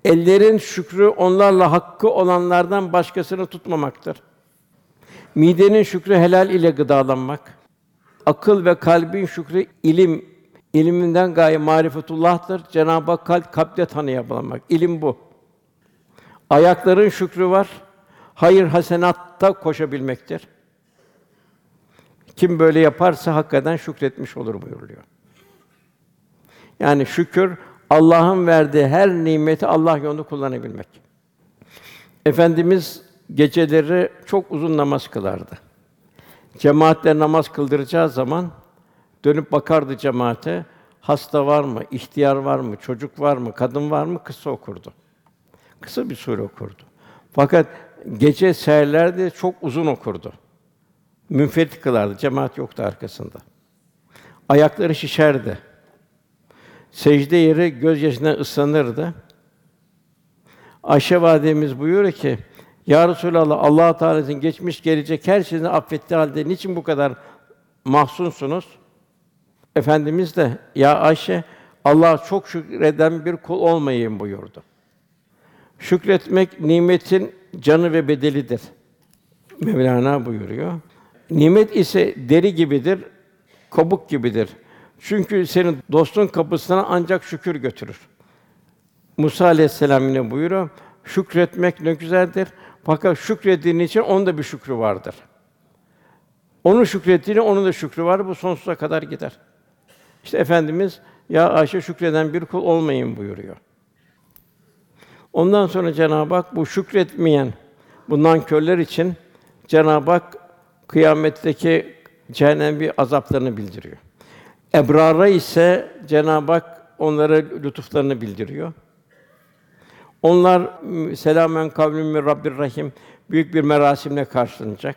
B: Ellerin şükrü onlarla hakkı olanlardan başkasını tutmamaktır. Midenin şükrü helal ile gıdalanmak. Akıl ve kalbin şükrü ilim, ilminden gaye marifetullah'tır. Cenab-ı Hak kalp kalpte tanıyabilmek. İlim bu. Ayakların şükrü var. Hayır hasenatta koşabilmektir. Kim böyle yaparsa hakikaten şükretmiş olur buyuruluyor. Yani şükür Allah'ın verdiği her nimeti Allah yolunda kullanabilmek. Efendimiz geceleri çok uzun namaz kılardı. Cemaatle namaz kıldıracağı zaman dönüp bakardı cemaate. Hasta var mı, ihtiyar var mı, çocuk var mı, kadın var mı kısa okurdu. Kısa bir sure okurdu. Fakat gece seherlerde çok uzun okurdu. Münferit kılardı, cemaat yoktu arkasında. Ayakları şişerdi. Secde yeri gözyaşından ıslanırdı. Ayşe validemiz buyuruyor ki, Ya Resulallah, Allah Teala'nın geçmiş gelecek her şeyini affettiği halde niçin bu kadar mahzunsunuz? Efendimiz de, ya Ayşe, Allah çok şükreden bir kul olmayayım buyurdu. Şükretmek nimetin canı ve bedelidir. Mevlana buyuruyor. Nimet ise deri gibidir, kabuk gibidir. Çünkü senin dostun kapısına ancak şükür götürür. Musa aleyhisselam yine buyuruyor. Şükretmek ne güzeldir. Fakat şükrediğin için onun da bir şükrü vardır. Onu şükrettiğine onun da şükrü var. Bu sonsuza kadar gider. İşte efendimiz ya Ayşe şükreden bir kul olmayın buyuruyor. Ondan sonra Cenab-ı Hak bu şükretmeyen bu nankörler için Cenab-ı Hak kıyametteki cehennem bir azaplarını bildiriyor. Ebrara ise Cenab-ı Hak onlara lütuflarını bildiriyor. Onlar selamen kavlün min Rabbir Rahim büyük bir merasimle karşılanacak.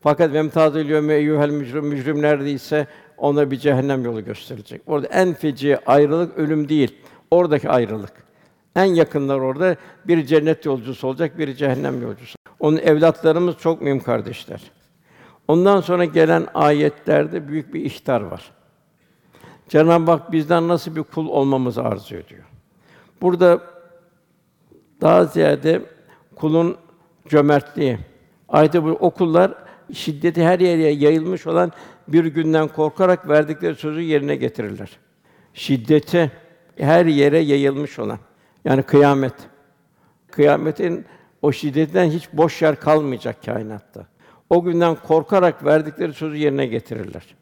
B: Fakat vemtazil yevme eyyuhel mücrim mücrimler ise ona bir cehennem yolu gösterilecek. Orada en feci ayrılık ölüm değil. Oradaki ayrılık. En yakınlar orada bir cennet yolcusu olacak, bir cehennem yolcusu. Onun evlatlarımız çok mühim kardeşler. Ondan sonra gelen ayetlerde büyük bir ihtar var. Cenab-ı Hak bizden nasıl bir kul olmamızı arzu ediyor. Burada daha ziyade kulun cömertliği. Ayette bu okullar şiddeti her yere yayılmış olan bir günden korkarak verdikleri sözü yerine getirirler. Şiddeti her yere yayılmış olan yani kıyamet. Kıyametin o şiddetinden hiç boş yer kalmayacak kainatta. O günden korkarak verdikleri sözü yerine getirirler.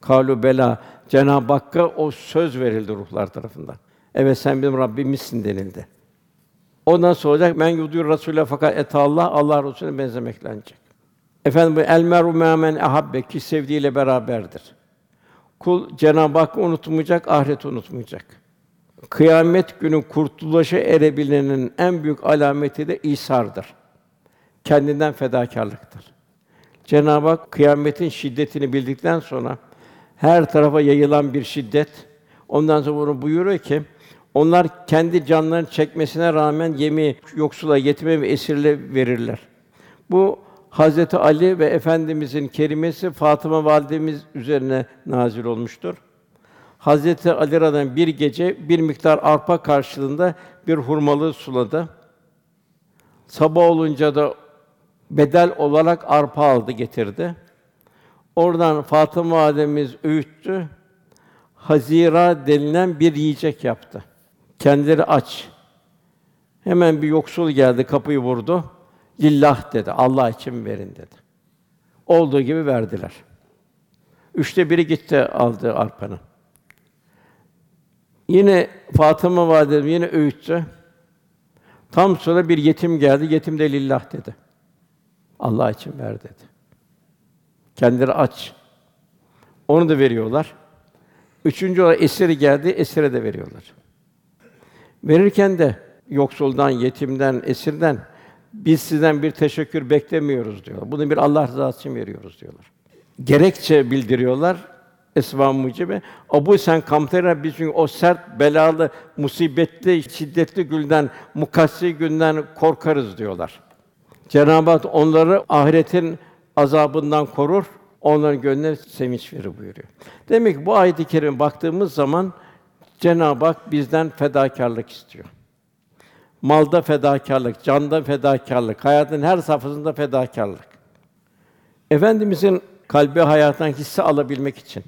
B: Kalu bela Cenab-ı Hakk'a o söz verildi ruhlar tarafından. Evet sen bizim Rabbimizsin denildi. O nasıl olacak? Men yudur Rasûle fakat et Allah Allah Resulüne benzemeklenecek. Efendim bu el meru men ahabbe ki sevdiğiyle beraberdir. Kul Cenab-ı Hakk'ı unutmayacak, ahireti unutmayacak. Kıyamet günü kurtuluşa erebilenin en büyük alameti de İsa'dır. Kendinden fedakarlıktır. Cenab-ı Hak kıyametin şiddetini bildikten sonra her tarafa yayılan bir şiddet. Ondan sonra bunu buyuruyor ki onlar kendi canlarını çekmesine rağmen yemi yoksula, yetime ve esirle verirler. Bu Hazreti Ali ve efendimizin kerimesi Fatıma validemiz üzerine nazil olmuştur. Hazreti Ali radıyallahu bir gece bir miktar arpa karşılığında bir hurmalığı suladı. Sabah olunca da bedel olarak arpa aldı getirdi. Oradan Fatıma validemiz öğüttü. Hazira denilen bir yiyecek yaptı. Kendileri aç. Hemen bir yoksul geldi, kapıyı vurdu. Lillah dedi, Allah için verin dedi. Olduğu gibi verdiler. Üçte biri gitti aldı arpanın. Yine Fatıma validem yine öğüttü. Tam sonra bir yetim geldi, yetim de lillah dedi. Allah için ver dedi. Kendileri aç. Onu da veriyorlar. Üçüncü olarak esiri geldi, esire de veriyorlar. Verirken de yoksuldan, yetimden, esirden biz sizden bir teşekkür beklemiyoruz diyorlar. Bunu bir Allah rızası için veriyoruz diyorlar. Gerekçe bildiriyorlar. Esva mucibe. Abu sen kamtera biz çünkü o sert, belalı, musibetli, şiddetli günden, mukassi günden korkarız diyorlar. Cenab-ı Hak onları ahiretin azabından korur, onların gönlüne sevinç verir buyuruyor. Demek ki bu ayet-i kerime baktığımız zaman Cenab-ı Hak bizden fedakarlık istiyor. Malda fedakarlık, canda fedakarlık, hayatın her safhasında fedakarlık. Efendimizin kalbi hayattan hisse alabilmek için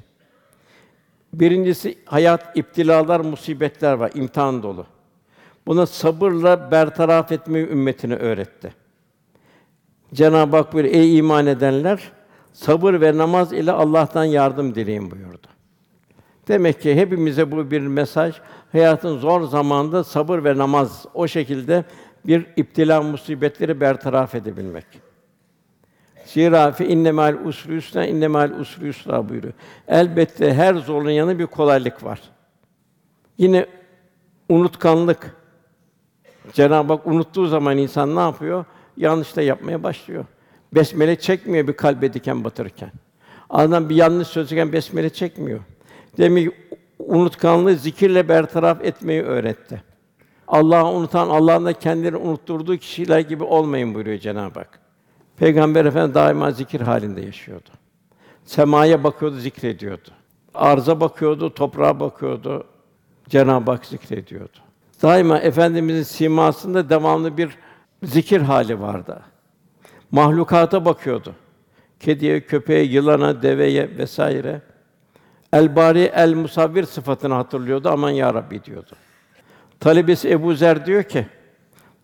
B: birincisi hayat iptilalar, musibetler var, imtihan dolu. Buna sabırla bertaraf etmeyi ümmetine öğretti. Cenab-ı Hak buyuruyor, ey iman edenler, sabır ve namaz ile Allah'tan yardım dileyin buyurdu. Demek ki hepimize bu bir mesaj. Hayatın zor zamanında sabır ve namaz o şekilde bir iptila musibetleri bertaraf edebilmek. Zira fi inne mal usri yusra inne mal usri yusra buyuruyor. Elbette her zorluğun yanı bir kolaylık var. Yine unutkanlık. Cenab-ı Hak unuttuğu zaman insan ne yapıyor? Yanlış da yapmaya başlıyor. Besmele çekmiyor bir kalbe diken batırırken. Ağzından bir yanlış söylerken besmele çekmiyor. Demek unutkanlığı zikirle bertaraf etmeyi öğretti. Allah'ı unutan, Allah'ın da kendilerini unutturduğu kişiler gibi olmayın buyuruyor Cenab-ı Hak. Peygamber Efendimiz daima zikir halinde yaşıyordu. Semaya bakıyordu, zikrediyordu. Arza bakıyordu, toprağa bakıyordu. Cenab-ı Hak zikrediyordu. Daima efendimizin simasında devamlı bir zikir hali vardı. Mahlukata bakıyordu. Kediye, köpeğe, yılana, deveye vesaire. El Bari El Musavvir sıfatını hatırlıyordu. Aman ya Rabbi diyordu. Talebesi Ebu Zer diyor ki: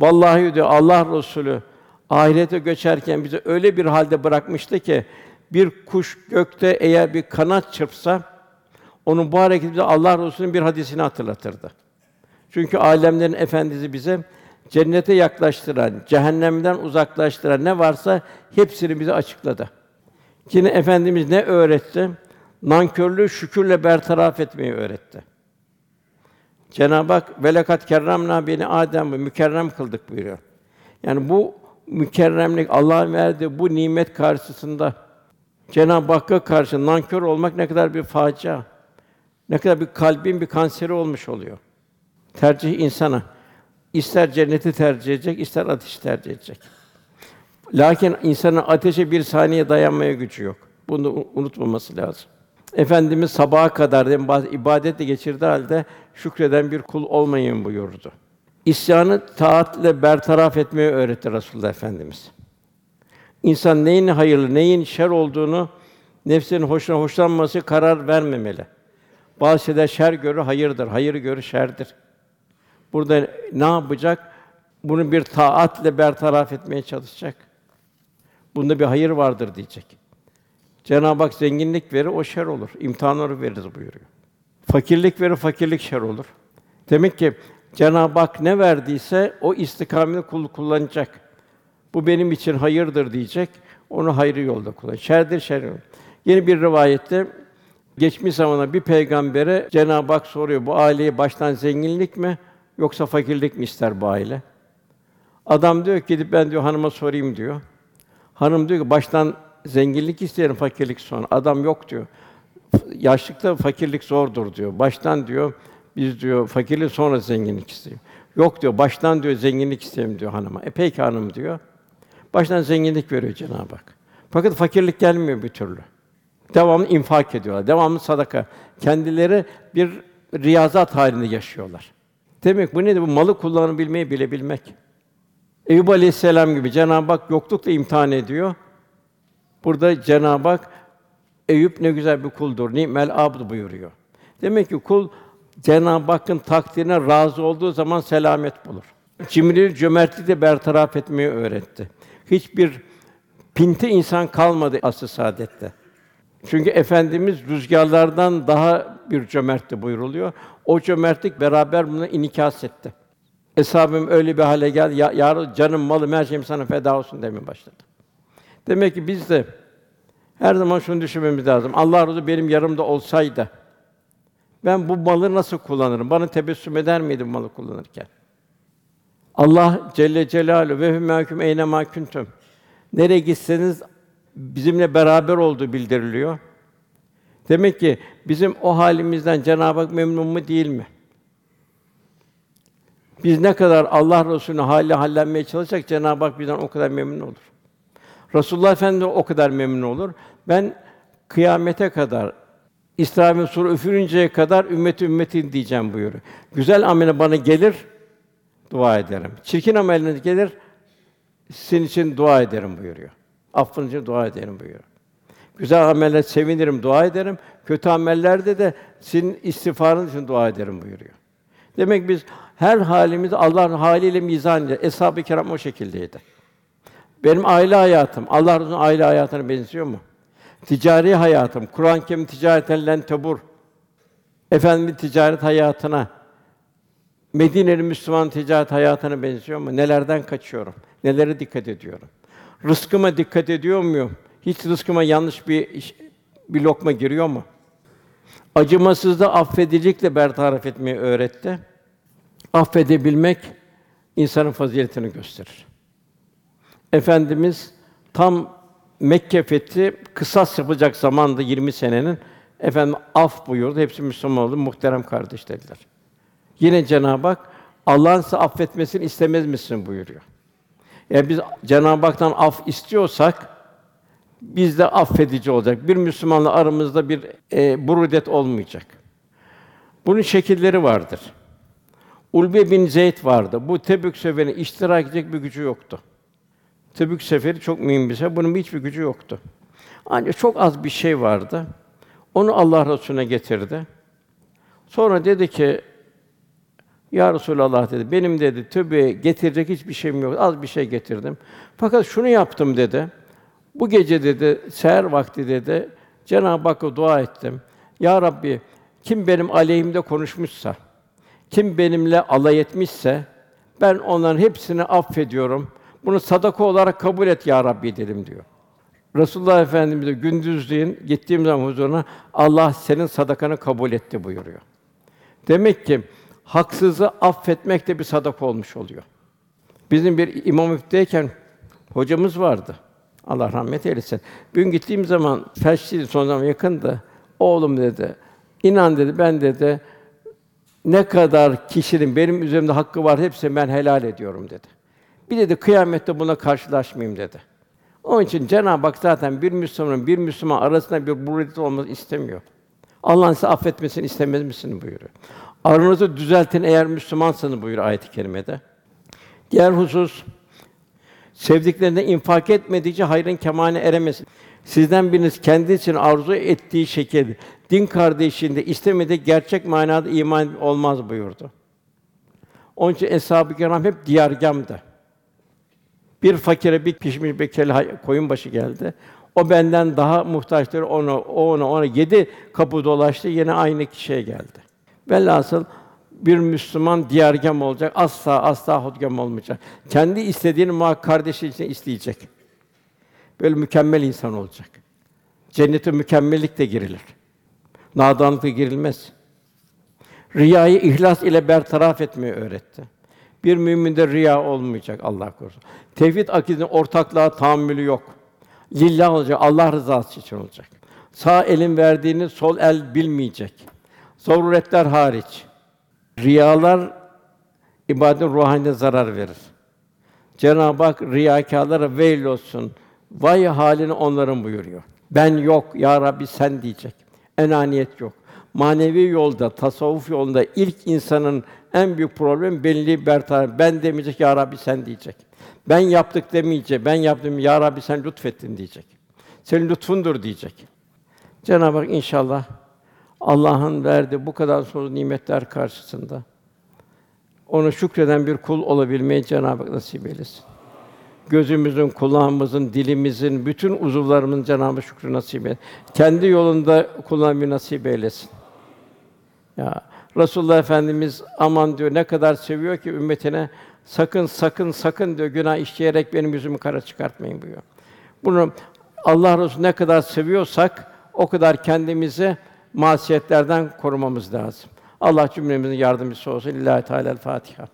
B: Vallahi diyor Allah Resulü ahirete göçerken bizi öyle bir halde bırakmıştı ki bir kuş gökte eğer bir kanat çırpsa onun bu hareketi bize Allah Resulü'nün bir hadisini hatırlatırdı. Çünkü alemlerin efendisi bize cennete yaklaştıran, cehennemden uzaklaştıran ne varsa hepsini bize açıkladı. Yine efendimiz ne öğretti? Nankörlüğü şükürle bertaraf etmeyi öğretti. Cenab-ı Hak velakat kerramna beni Adem ve mükerrem kıldık buyuruyor. Yani bu mükerremlik Allah'ın verdiği bu nimet karşısında Cenab-ı Hakk'a karşı nankör olmak ne kadar bir facia. Ne kadar bir kalbin bir kanseri olmuş oluyor. Tercih insana. İster cenneti tercih edecek, ister ateşi tercih edecek. Lakin insanın ateşe bir saniye dayanmaya gücü yok. Bunu unutmaması lazım. Efendimiz sabaha kadar ibadetle geçirdiği halde şükreden bir kul olmayın buyurdu. İsyanı taatle bertaraf etmeyi öğretti Resulullah Efendimiz. İnsan neyin hayırlı, neyin şer olduğunu nefsinin hoşuna hoşlanması karar vermemeli. Bazı şeyler şer görür, hayırdır. Hayır görür, şerdir. Burada ne yapacak? Bunu bir taatle bertaraf etmeye çalışacak. Bunda bir hayır vardır diyecek. Cenab-ı Hak zenginlik verir, o şer olur. İmtihanları veririz buyuruyor. Fakirlik verir, fakirlik şer olur. Demek ki Cenab-ı Hak ne verdiyse o istikameti kul kullanacak. Bu benim için hayırdır diyecek. Onu hayrı yolda kullanacak. Şerdir şer olur. Yeni bir rivayette geçmiş zamanda bir peygambere Cenab-ı Hak soruyor bu aileye baştan zenginlik mi yoksa fakirlik mi ister bu aile? Adam diyor ki gidip ben diyor hanıma sorayım diyor. Hanım diyor ki baştan zenginlik isterim, fakirlik sonra. Adam yok diyor. Yaşlıkta fakirlik zordur diyor. Baştan diyor biz diyor fakirlik sonra zenginlik istiyor. Yok diyor baştan diyor zenginlik isterim diyor hanıma. E peki hanım diyor. Baştan zenginlik veriyor Cenab-ı Hak. Fakat fakirlik gelmiyor bir türlü. Devamlı infak ediyorlar. Devamlı sadaka. Kendileri bir riyazat halinde yaşıyorlar. Demek bu nedir? Bu malı kullanabilmeyi bilebilmek. Eyüp Aleyhisselam gibi Cenab-ı Hak yoklukla imtihan ediyor. Burada Cenab-ı Hak Eyüp ne güzel bir kuldur. Nimel abd buyuruyor. Demek ki kul Cenab-ı Hakk'ın takdirine razı olduğu zaman selamet bulur. Cimriliği, cömertliği de bertaraf etmeyi öğretti. Hiçbir pinti insan kalmadı asr-ı saadette. Çünkü efendimiz rüzgarlardan daha bir cömertti buyuruluyor. O cömertlik beraber bunu inikas etti. Eshabım öyle bir hale geldi. Ya, ya canım, malım, her şeyim sana feda olsun demeye başladı. Demek ki biz de her zaman şunu düşünmemiz lazım. Allah razı benim yanımda olsaydı ben bu malı nasıl kullanırım? Bana tebessüm eder miydi bu malı kullanırken? Allah Celle Celaluhu ve hümâküm eyne mâ kuntum. Nereye gitseniz bizimle beraber olduğu bildiriliyor. Demek ki bizim o halimizden Cenab-ı Hak memnun mu değil mi? Biz ne kadar Allah Resulü'nün hâliyle hallenmeye çalışacak Cenab-ı Hak bizden o kadar memnun olur. Resulullah Efendimiz o kadar memnun olur. Ben kıyamete kadar İsrafil suru üfürünceye kadar ümmeti ümmetin diyeceğim buyuruyor. Güzel amele bana gelir, dua ederim. Çirkin ameliniz gelir, sizin için dua ederim buyuruyor. Affınız için dua ederim buyuruyor. Güzel ameller sevinirim, dua ederim. Kötü amellerde de sizin istiğfarınız için dua ederim buyuruyor. Demek biz her halimizi Allah'ın haliyle mizan edeceğiz. Eshab-ı kiram o şekildeydi. Benim aile hayatım Allah Resulü'nün aile hayatına benziyor mu? Ticari hayatım, Kur'an-ı Kerim ticareten len tebur. Efendim ticaret hayatına, Medine'li Müslüman ticaret hayatına benziyor mu? Nelerden kaçıyorum? Nelere dikkat ediyorum? Rızkıma dikkat ediyor muyum? Hiç rızkıma yanlış bir iş- bir lokma giriyor mu? Acımasızda affedicilikle bertaraf etmeyi öğretti. Affedebilmek insanın faziletini gösterir. Efendimiz tam Mekke fethi kısas yapacak zamanda 20 senenin efendim af buyurdu. Hepsi Müslüman oldu. Muhterem kardeş dediler. Yine Cenab-ı Hak Allah'ın size affetmesini istemez misin buyuruyor. Yani biz Cenab-ı Hak'tan af istiyorsak biz de affedici olacak. Bir Müslümanla aramızda bir e, burudet olmayacak. Bunun şekilleri vardır. Ulbe bin Zeyd vardı. Bu Tebük seferine iştirak edecek bir gücü yoktu. Tebük seferi çok mühim bir sefer. Bunun hiçbir gücü yoktu. Ancak çok az bir şey vardı. Onu Allah Resulüne getirdi. Sonra dedi ki ya Resulallah dedi. Benim dedi tövbe getirecek hiçbir şeyim yok. Az bir şey getirdim. Fakat şunu yaptım dedi. Bu gece dedi seher vakti dedi Cenab-ı Hakk'a dua ettim. Ya Rabbi kim benim aleyhimde konuşmuşsa, kim benimle alay etmişse ben onların hepsini affediyorum. Bunu sadaka olarak kabul et ya Rabbi dedim diyor. Resulullah Efendimiz de gündüzleyin gittiğim zaman huzuruna Allah senin sadakanı kabul etti buyuruyor. Demek ki haksızı affetmek de bir sadaka olmuş oluyor. Bizim bir imam müftüyken hocamız vardı. Allah rahmet eylesin. Bir gün gittiğim zaman felçliydi son zaman yakındı. Oğlum dedi. İnan dedi ben dedi ne kadar kişinin benim üzerimde hakkı var hepsini ben helal ediyorum dedi. Bir dedi kıyamette buna karşılaşmayayım dedi. Onun için Cenab-ı Hak zaten bir Müslümanın bir Müslüman arasında bir buğreti olması istemiyor. Allah'ın size affetmesini istemez misin buyuruyor. Aranızı düzeltin eğer Müslümansanız buyuruyor ayet-i kerimede. Diğer husus sevdiklerine infak etmedikçe hayrın kemaline eremesin. Sizden biriniz kendi için arzu ettiği şekilde din kardeşinde istemediği gerçek manada iman olmaz buyurdu. Onun için eshab-ı kiram hep diyargamdı. Bir fakire bir pişmiş bir hay- koyun başı geldi. O benden daha muhtaçtır. Onu, o ona, ona yedi kapı dolaştı. Yine aynı kişiye geldi. Velhasıl bir Müslüman diyargam olacak. Asla asla hodgam olmayacak. Kendi istediğini muhakkak kardeşi için isteyecek. Böyle mükemmel insan olacak. Cennete mükemmellik de girilir. Nadanlıkla girilmez. Riyayı ihlas ile bertaraf etmeyi öğretti. Bir müminde riya olmayacak Allah korusun. Tevhid akidinin ortaklığa tahammülü yok. Lillah olacak, Allah rızası için olacak. Sağ elin verdiğini sol el bilmeyecek. Zaruretler hariç. Riyalar ibadetin ruhanine zarar verir. Cenab-ı Hak riyakârlara veil olsun. Vay haline onların buyuruyor. Ben yok ya Rabbi sen diyecek. Enaniyet yok. Manevi yolda, tasavvuf yolunda ilk insanın en büyük problemi benliği bertaraf. Ben demeyecek ya Rabbi sen diyecek. Ben yaptık demeyecek. Ben yaptım ya Rabbi sen lütfettin diyecek. Senin lütfundur diyecek. Cenab-ı Hak inşallah Allah'ın verdiği bu kadar sonsuz nimetler karşısında ona şükreden bir kul olabilmeyi Cenab-ı Hak nasip eylesin. Gözümüzün, kulağımızın, dilimizin, bütün uzuvlarımızın Cenab-ı şükrü nasip eylesin. Kendi yolunda kullanmayı nasip eylesin. Ya Resulullah Efendimiz aman diyor ne kadar seviyor ki ümmetine sakın sakın sakın diyor günah işleyerek benim yüzümü kara çıkartmayın buyuruyor. Bunu Allah Resulü ne kadar seviyorsak o kadar kendimizi masiyetlerden korumamız lazım. Allah cümlemizin yardımcısı olsun. Lillahi Teala Fatiha.